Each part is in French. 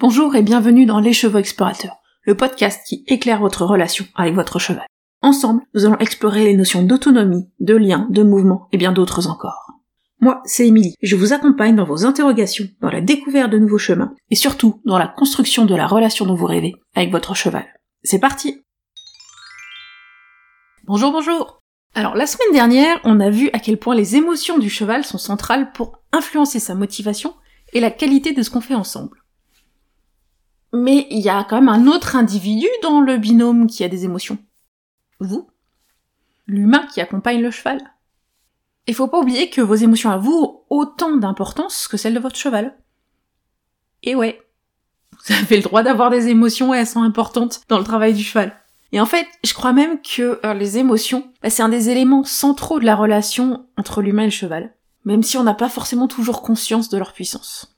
Bonjour et bienvenue dans Les Chevaux Explorateurs, le podcast qui éclaire votre relation avec votre cheval. Ensemble, nous allons explorer les notions d'autonomie, de lien, de mouvement et bien d'autres encore. Moi, c'est Émilie, je vous accompagne dans vos interrogations, dans la découverte de nouveaux chemins, et surtout dans la construction de la relation dont vous rêvez avec votre cheval. C'est parti Bonjour, bonjour Alors, la semaine dernière, on a vu à quel point les émotions du cheval sont centrales pour influencer sa motivation et la qualité de ce qu'on fait ensemble. Mais il y a quand même un autre individu dans le binôme qui a des émotions. Vous L'humain qui accompagne le cheval. Il faut pas oublier que vos émotions à vous ont autant d'importance que celles de votre cheval. Et ouais, vous avez le droit d'avoir des émotions et elles sont importantes dans le travail du cheval. Et en fait, je crois même que euh, les émotions, bah, c'est un des éléments centraux de la relation entre l'humain et le cheval, même si on n'a pas forcément toujours conscience de leur puissance.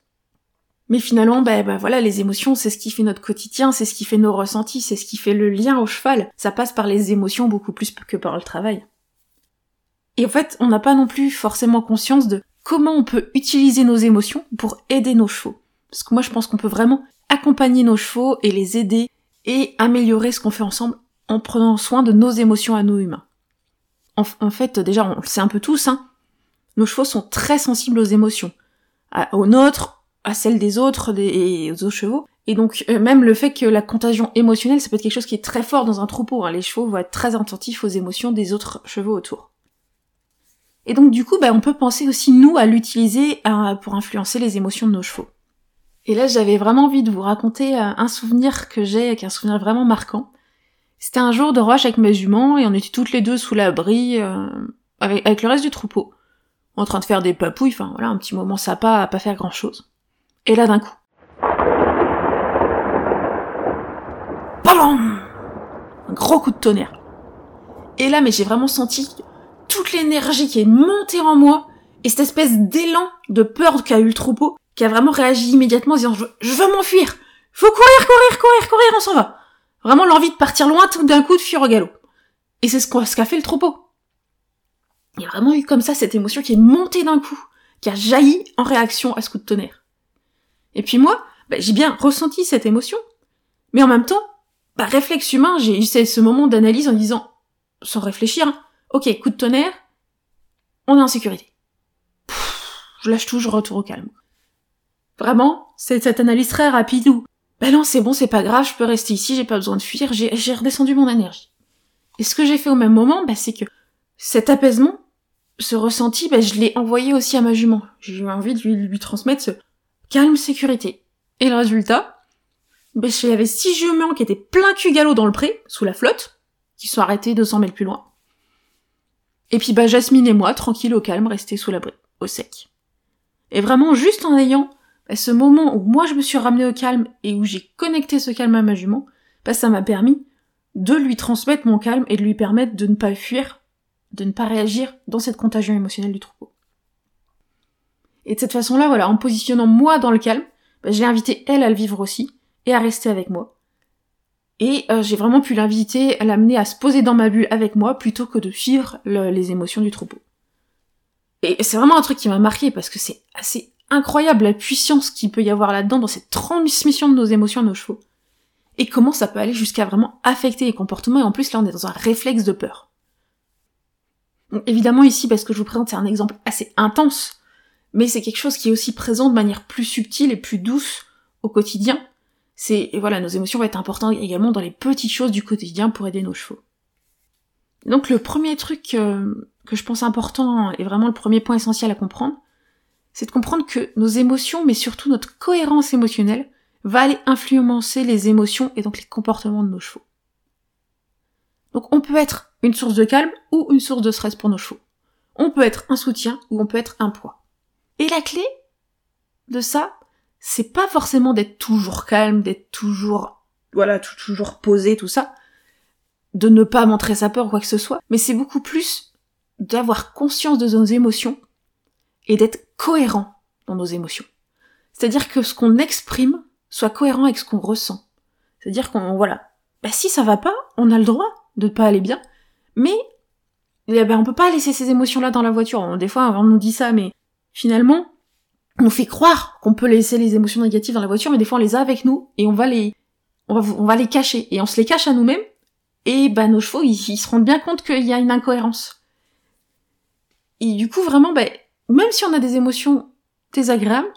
Mais finalement, bah voilà, les émotions, c'est ce qui fait notre quotidien, c'est ce qui fait nos ressentis, c'est ce qui fait le lien au cheval. Ça passe par les émotions beaucoup plus que par le travail. Et en fait, on n'a pas non plus forcément conscience de comment on peut utiliser nos émotions pour aider nos chevaux. Parce que moi, je pense qu'on peut vraiment accompagner nos chevaux et les aider et améliorer ce qu'on fait ensemble en prenant soin de nos émotions à nous humains. En, fait, déjà, on le sait un peu tous, hein, nos chevaux sont très sensibles aux émotions. aux nôtres, à celles des autres et aux autres chevaux. Et donc euh, même le fait que la contagion émotionnelle, ça peut être quelque chose qui est très fort dans un troupeau. Hein. Les chevaux vont être très attentifs aux émotions des autres chevaux autour. Et donc du coup, bah, on peut penser aussi nous à l'utiliser euh, pour influencer les émotions de nos chevaux. Et là, j'avais vraiment envie de vous raconter euh, un souvenir que j'ai, qui est un souvenir vraiment marquant. C'était un jour de roche avec mes juments et on était toutes les deux sous l'abri avec, avec le reste du troupeau, en train de faire des papouilles. Enfin voilà, un petit moment sympa à pas faire grand chose. Et là d'un coup. BAM Un gros coup de tonnerre. Et là, mais j'ai vraiment senti toute l'énergie qui est montée en moi et cette espèce d'élan de peur qu'a eu le troupeau qui a vraiment réagi immédiatement en disant je, veux m'enfuir, faut courir, courir, courir, courir, on s'en va. Vraiment l'envie de partir loin tout d'un coup de fuir au galop. Et c'est ce qu'a fait le troupeau. Il y a vraiment eu comme ça cette émotion qui est montée d'un coup, qui a jailli en réaction à ce coup de tonnerre. Et puis moi, bah, j'ai bien ressenti cette émotion. Mais en même temps, par réflexe humain, j'ai eu ce moment d'analyse en disant, sans réfléchir, hein, ok, coup de tonnerre, on est en sécurité. je lâche tout, je retourne au calme. Vraiment, c'est cette analyse très rapide où, ben non, c'est bon, c'est pas grave, je peux rester ici, j'ai pas besoin de fuir, j'ai redescendu mon énergie. Et ce que j'ai fait au même moment, bah, c'est que cet apaisement, ce ressenti, bah, je l'ai envoyé aussi à ma jument. J'ai eu envie de lui transmettre ce calme, sécurité. Et le résultat? Ben, Il y avait six juments qui étaient plein cul galop dans le pré, sous la flotte, qui sont arrêtés 200 mètres plus loin. Et puis bah Jasmine et moi, tranquille au calme, restés sous l'abri, au sec. Et vraiment, juste en ayant bah, ce moment où moi je me suis ramené au calme et où j'ai connecté ce calme à ma jument, bah, ça m'a permis de lui transmettre mon calme et de lui permettre de ne pas fuir, de ne pas réagir dans cette contagion émotionnelle du troupeau. Et de cette façon-là, voilà, en positionnant moi dans le calme, bah, j'ai invité elle à le vivre aussi et à rester avec moi. Et euh, j'ai vraiment pu l'inviter, à l'amener à se poser dans ma bulle avec moi plutôt que de suivre les émotions du troupeau. Et c'est vraiment un truc qui m'a marqué parce que c'est assez incroyable la puissance qu'il peut y avoir là-dedans dans cette transmission de nos émotions à nos chevaux. Et comment ça peut aller jusqu'à vraiment affecter les comportements et en plus là on est dans un réflexe de peur. Donc évidemment ici parce que je vous présente c'est un exemple assez intense mais c'est quelque chose qui est aussi présent de manière plus subtile et plus douce au quotidien. C'est, voilà, nos émotions vont être importantes également dans les petites choses du quotidien pour aider nos chevaux. Donc le premier truc euh, que je pense important et vraiment le premier point essentiel à comprendre, c'est de comprendre que nos émotions, mais surtout notre cohérence émotionnelle, va aller influencer les émotions et donc les comportements de nos chevaux. Donc on peut être une source de calme ou une source de stress pour nos chevaux. On peut être un soutien ou on peut être un poids. Et la clé de ça, c'est pas forcément d'être toujours calme, d'être toujours, voilà, toujours posé, tout ça, de ne pas montrer sa peur ou quoi que ce soit, mais c'est beaucoup plus d'avoir conscience de nos émotions et d'être cohérent dans nos émotions. C'est-à-dire que ce qu'on exprime soit cohérent avec ce qu'on ressent. C'est-à-dire qu'on, voilà, bah si ça va pas, on a le droit de ne pas aller bien, mais eh ben, on peut pas laisser ces émotions-là dans la voiture. Des fois, on nous dit ça, mais finalement, on fait croire qu'on peut laisser les émotions négatives dans la voiture, mais des fois on les a avec nous et on va les, on va, on va les cacher et on se les cache à nous-mêmes. Et bah nos chevaux, ils, se rendent bien compte qu'il y a une incohérence. Et du coup, vraiment, bah, même si on a des émotions désagréables,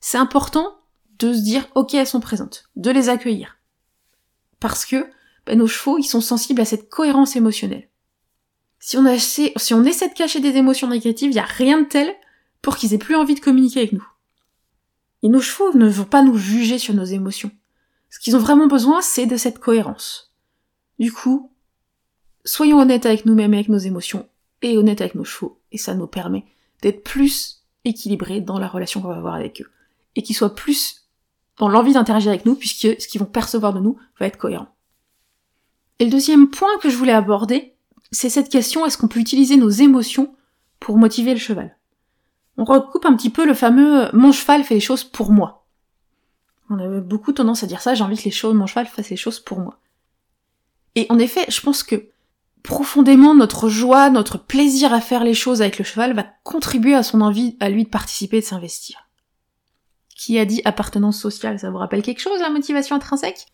c'est important de se dire, ok, elles sont présentes, de les accueillir. Parce que bah, nos chevaux, ils sont sensibles à cette cohérence émotionnelle. Si on, si on essaie de cacher des émotions négatives, il n'y a rien de tel pour qu'ils aient plus envie de communiquer avec nous. Et nos chevaux ne vont pas nous juger sur nos émotions. Ce qu'ils ont vraiment besoin, c'est de cette cohérence. Du coup, soyons honnêtes avec nous-mêmes et avec nos émotions, et honnêtes avec nos chevaux, et ça nous permet d'être plus équilibrés dans la relation qu'on va avoir avec eux. Et qu'ils soient plus dans l'envie d'interagir avec nous, puisque ce qu'ils vont percevoir de nous va être cohérent. Et le deuxième point que je voulais aborder, c'est cette question, est-ce qu'on peut utiliser nos émotions pour motiver le cheval? On recoupe un petit peu le fameux mon cheval fait les choses pour moi. On a beaucoup tendance à dire ça, j'ai envie que les choses, mon cheval fasse les choses pour moi. Et en effet, je pense que profondément notre joie, notre plaisir à faire les choses avec le cheval va contribuer à son envie à lui de participer et de s'investir. Qui a dit appartenance sociale Ça vous rappelle quelque chose, la motivation intrinsèque?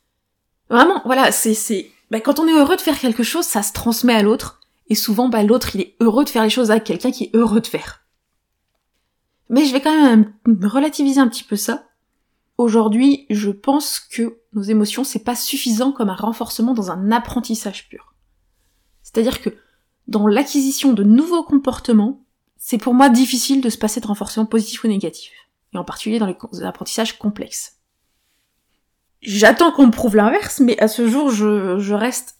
Vraiment, voilà, c'est, c'est, bah, quand on est heureux de faire quelque chose, ça se transmet à l'autre, et souvent, bah, l'autre, il est heureux de faire les choses avec quelqu'un qui est heureux de faire. Mais je vais quand même relativiser un petit peu ça. Aujourd'hui, je pense que nos émotions, c'est pas suffisant comme un renforcement dans un apprentissage pur. C'est-à-dire que dans l'acquisition de nouveaux comportements, c'est pour moi difficile de se passer de renforcement positif ou négatif, et en particulier dans les apprentissages complexes. J'attends qu'on me prouve l'inverse, mais à ce jour, je, je reste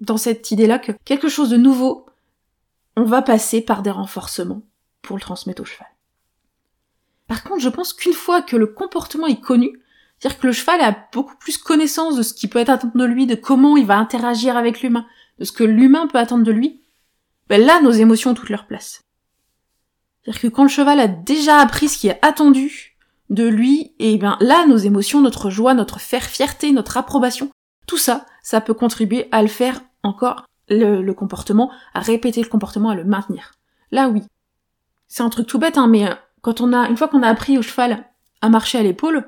dans cette idée-là que quelque chose de nouveau, on va passer par des renforcements pour le transmettre au cheval. Par contre, je pense qu'une fois que le comportement est connu, c'est-à-dire que le cheval a beaucoup plus connaissance de ce qui peut être attendu de lui, de comment il va interagir avec l'humain, de ce que l'humain peut attendre de lui, ben là, nos émotions ont toute leur place. C'est-à-dire que quand le cheval a déjà appris ce qui est attendu de lui, et eh bien là, nos émotions, notre joie, notre faire fierté, notre approbation, tout ça, ça peut contribuer à le faire encore, le, comportement, à répéter le comportement, à le maintenir. Là, oui. C'est un truc tout bête, hein, mais euh, quand on a, une fois qu'on a appris au cheval à marcher à l'épaule,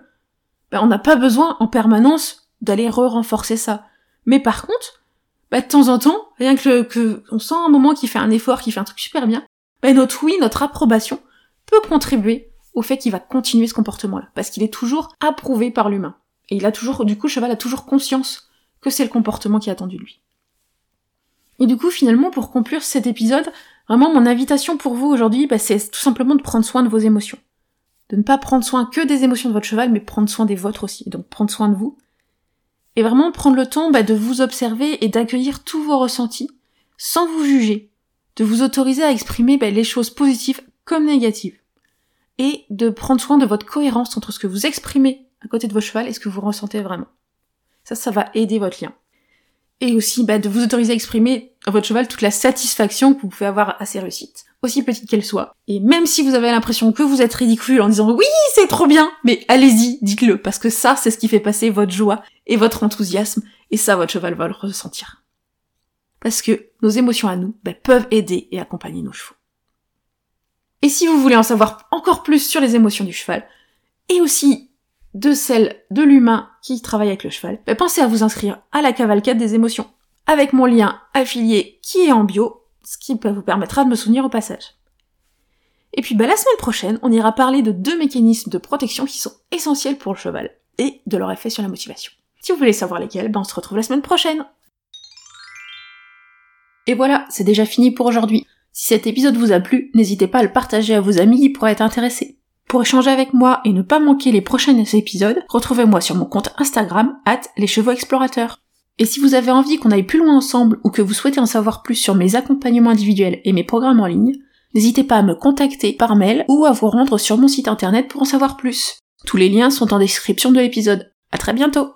ben on n'a pas besoin en permanence d'aller re-renforcer ça. Mais par contre, bah, de temps en temps, rien que, que on sent un moment qui fait un effort, qui fait un truc super bien, bah, notre oui, notre approbation peut contribuer au fait qu'il va continuer ce comportement-là, parce qu'il est toujours approuvé par l'humain. Et il a toujours, du coup, le cheval a toujours conscience que c'est le comportement qui est attendu de lui. Et du coup, finalement, pour conclure cet épisode, vraiment mon invitation pour vous aujourd'hui, bah, c'est tout simplement de prendre soin de vos émotions. De ne pas prendre soin que des émotions de votre cheval, mais prendre soin des vôtres aussi. Donc prendre soin de vous, et vraiment prendre le temps bah, de vous observer et d'accueillir tous vos ressentis, sans vous juger, de vous autoriser à exprimer bah, les choses positives comme négatives, et de prendre soin de votre cohérence entre ce que vous exprimez à côté de votre cheval et ce que vous ressentez vraiment. Ça, ça va aider votre lien et aussi bah, de vous autoriser à exprimer à votre cheval toute la satisfaction que vous pouvez avoir à ses réussites, aussi petite qu'elle soit. Et même si vous avez l'impression que vous êtes ridicule en disant oui c'est trop bien, mais allez-y, dites-le, parce que ça c'est ce qui fait passer votre joie et votre enthousiasme, et ça votre cheval va le ressentir. Parce que nos émotions à nous bah, peuvent aider et accompagner nos chevaux. Et si vous voulez en savoir encore plus sur les émotions du cheval, et aussi de celle de l'humain qui travaille avec le cheval, pensez à vous inscrire à la cavalcade des émotions avec mon lien affilié qui est en bio, ce qui vous permettra de me souvenir au passage. Et puis bah, la semaine prochaine, on ira parler de deux mécanismes de protection qui sont essentiels pour le cheval et de leur effet sur la motivation. Si vous voulez savoir lesquels, bah, on se retrouve la semaine prochaine. Et voilà, c'est déjà fini pour aujourd'hui. Si cet épisode vous a plu, n'hésitez pas à le partager à vos amis qui pourraient être intéressés. Pour échanger avec moi et ne pas manquer les prochains épisodes, retrouvez-moi sur mon compte Instagram, at les chevaux explorateurs. Et si vous avez envie qu'on aille plus loin ensemble ou que vous souhaitez en savoir plus sur mes accompagnements individuels et mes programmes en ligne, n'hésitez pas à me contacter par mail ou à vous rendre sur mon site internet pour en savoir plus. Tous les liens sont en description de l'épisode. À très bientôt!